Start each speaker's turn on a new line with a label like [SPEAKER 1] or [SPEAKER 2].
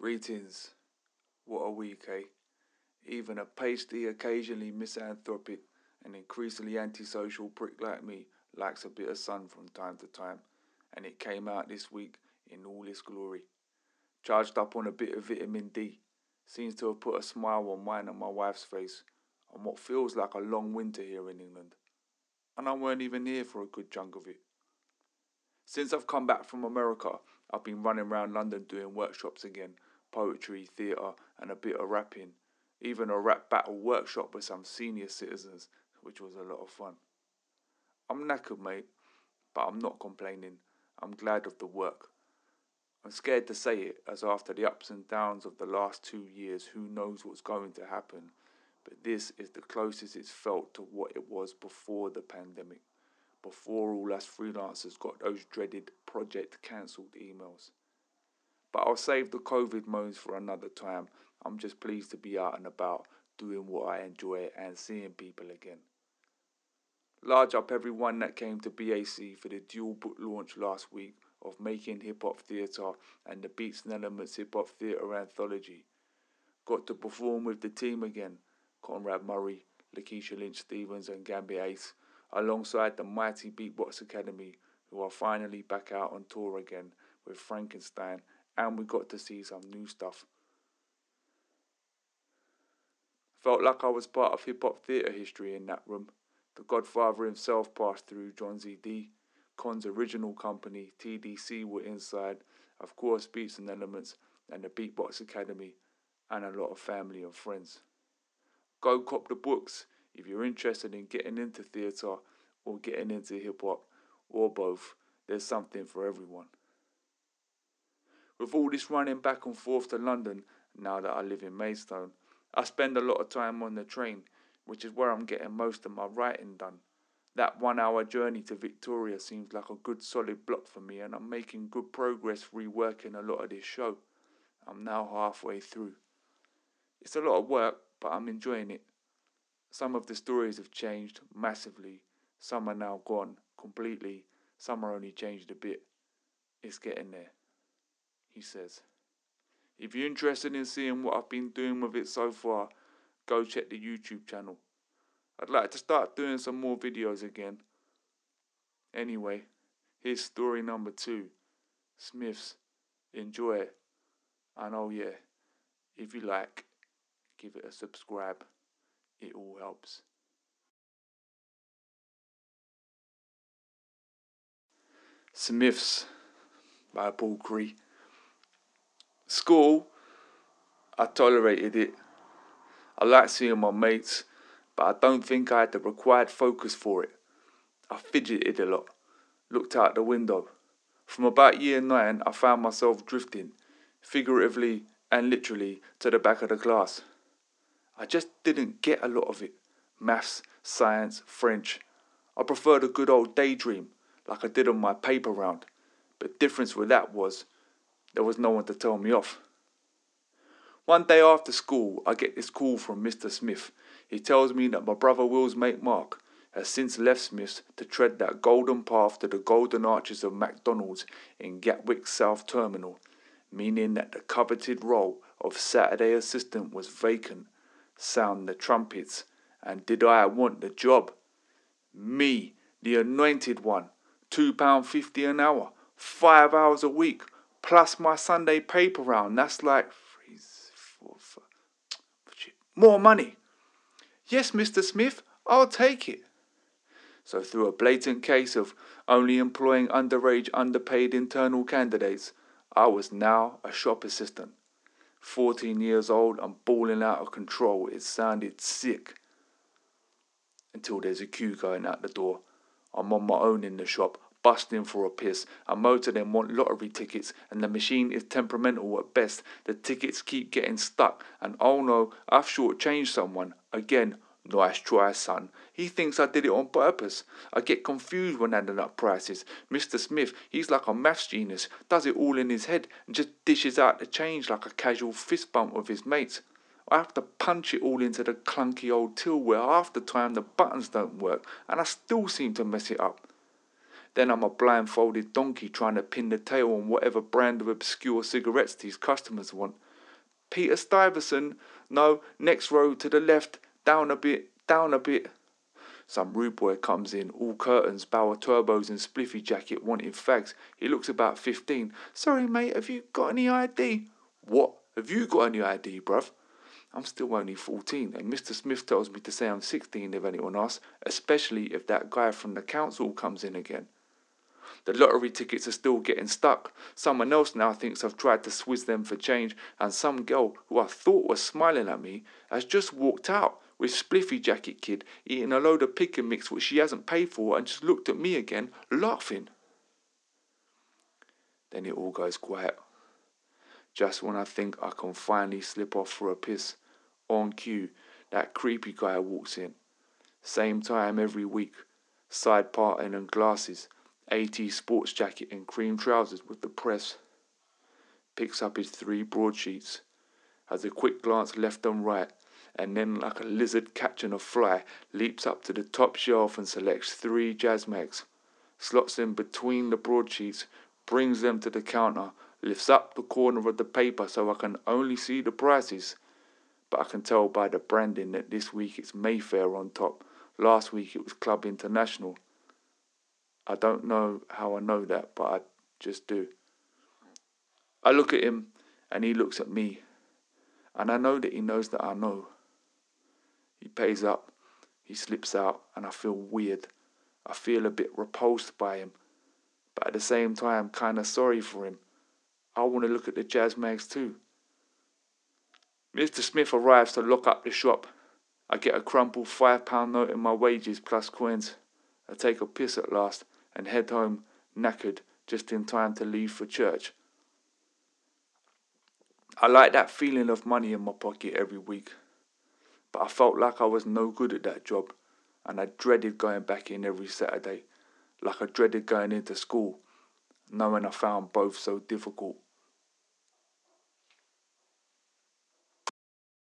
[SPEAKER 1] Greetings. What a week, eh? Even a pasty, occasionally misanthropic, and increasingly antisocial prick like me likes a bit of sun from time to time, and it came out this week in all its glory. Charged up on a bit of vitamin D, seems to have put a smile on mine and my wife's face on what feels like a long winter here in England. And I weren't even here for a good chunk of it. Since I've come back from America, I've been running around London doing workshops again poetry, theatre, and a bit of rapping. Even a rap battle workshop with some senior citizens, which was a lot of fun. I'm knackered, mate, but I'm not complaining. I'm glad of the work. I'm scared to say it, as after the ups and downs of the last two years, who knows what's going to happen. But this is the closest it's felt to what it was before the pandemic, before all us freelancers got those dreaded project cancelled emails. But I'll save the COVID moans for another time. I'm just pleased to be out and about, doing what I enjoy and seeing people again. Large up everyone that came to BAC for the dual book launch last week of Making Hip Hop Theatre and the Beats and Elements Hip Hop Theatre Anthology. Got to perform with the team again Conrad Murray, Lakeisha Lynch Stevens, and Gambit Ace, alongside the mighty Beatbox Academy, who are finally back out on tour again with Frankenstein and we got to see some new stuff. Felt like I was part of hip hop theatre history in that room. The Godfather himself passed through Jonzi D. Con's original company, TDC, were inside. Of course, Beats and Elements and the Beatbox Academy, and a lot of family and friends. Go cop the books if you're interested in getting into theatre or getting into hip hop or both. There's something for everyone. With all this running back and forth to London, now that I live in Maidstone, I spend a lot of time on the train, which is where I'm getting most of my writing done. That one hour journey to Victoria seems like a good solid block for me, and I'm making good progress reworking a lot of this show. I'm now halfway through. It's a lot of work, but I'm enjoying it. Some of the stories have changed massively, some are now gone completely, some are only changed a bit. It's getting there he says. If you're interested in seeing what I've been doing with it so far, go check the YouTube channel. I'd like to start doing some more videos again. Anyway, here's story number two Smiths. Enjoy it. And oh, yeah, if you like, give it a subscribe. It all helps. Smiths by Paul Cree. School, I tolerated it. I liked seeing my mates, but I don't think I had the required focus for it. I fidgeted a lot, looked out the window. From about year nine, I found myself drifting, figuratively and literally, to the back of the class. I just didn't get a lot of it maths, science, French. I preferred a good old daydream, like I did on my paper round. But difference with that was there was no one to tell me off. One day after school, I get this call from Mr. Smith. He tells me that my brother Will's mate Mark has since left Smith's to tread that golden path to the golden arches of McDonald's in Gatwick South Terminal, meaning that the coveted role of Saturday assistant was vacant. Sound the trumpets, and did I want the job? Me, the anointed one, two pound fifty an hour, five hours a week, plus my Sunday paper round. That's like three, four, five, more money. Yes, Mr. Smith, I'll take it. So, through a blatant case of only employing underage, underpaid internal candidates, I was now a shop assistant. 14 years old and balling out of control. It sounded sick. Until there's a queue going out the door. I'm on my own in the shop, busting for a piss. A motor then want lottery tickets, and the machine is temperamental at best. The tickets keep getting stuck, and oh no, I've shortchanged someone. Again, nice try, son. He thinks I did it on purpose. I get confused when adding up prices. Mr. Smith, he's like a maths genius, does it all in his head, and just dishes out the change like a casual fist bump with his mates. I have to punch it all into the clunky old till where half the time the buttons don't work, and I still seem to mess it up. Then I'm a blindfolded donkey trying to pin the tail on whatever brand of obscure cigarettes these customers want. Peter Stuyvesant. No, next row to the left, down a bit, down a bit. Some rude boy comes in, all curtains, Bauer turbos and spliffy jacket, wanting fags. He looks about 15. Sorry, mate, have you got any ID? What? Have you got any ID, bruv? I'm still only 14, and Mr. Smith tells me to say I'm 16 if anyone asks, especially if that guy from the council comes in again. The lottery tickets are still getting stuck. Someone else now thinks I've tried to swizz them for change, and some girl who I thought was smiling at me has just walked out with Spliffy Jacket Kid eating a load of pick and mix which she hasn't paid for and just looked at me again, laughing. Then it all goes quiet. Just when I think I can finally slip off for a piss, on cue, that creepy guy walks in. Same time every week, side parting and glasses, AT sports jacket and cream trousers with the press. Picks up his three broadsheets, has a quick glance left and right, and then, like a lizard catching a fly, leaps up to the top shelf and selects three jazz mags, slots them between the broadsheets, brings them to the counter, lifts up the corner of the paper so I can only see the prices. But I can tell by the branding that this week it's Mayfair on top. Last week it was Club International. I don't know how I know that, but I just do. I look at him and he looks at me. And I know that he knows that I know. He pays up, he slips out, and I feel weird. I feel a bit repulsed by him, but at the same time, kind of sorry for him. I want to look at the jazz mags too. Mr. Smith arrives to lock up the shop. I get a crumpled five pound note in my wages plus coins. I take a piss at last and head home knackered just in time to leave for church. I like that feeling of money in my pocket every week, but I felt like I was no good at that job and I dreaded going back in every Saturday, like I dreaded going into school, knowing I found both so difficult.